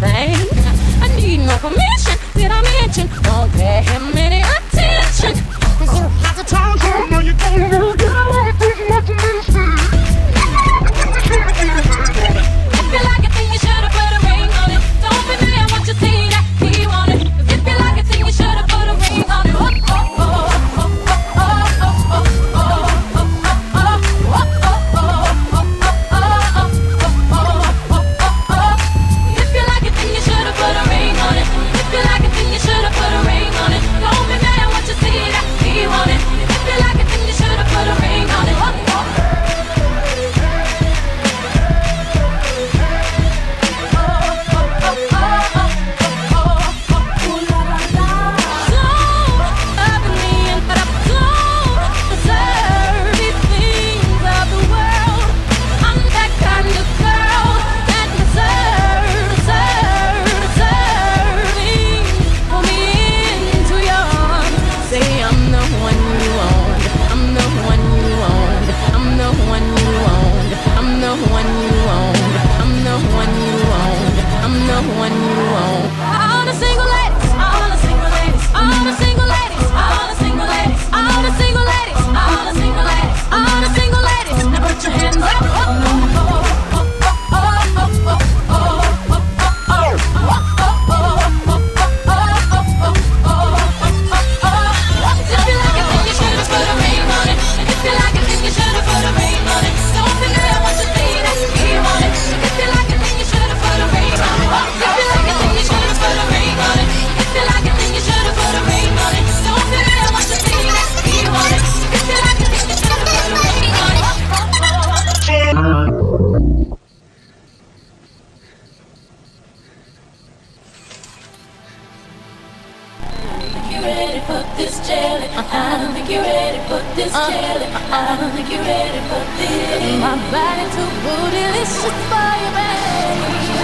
thing. I need no permission. Did I mention? Oh, damn, many. this jelly. I don't think you're ready for this uh-huh. jelly. I don't think you're ready for this. My body too bootylicious for you, baby.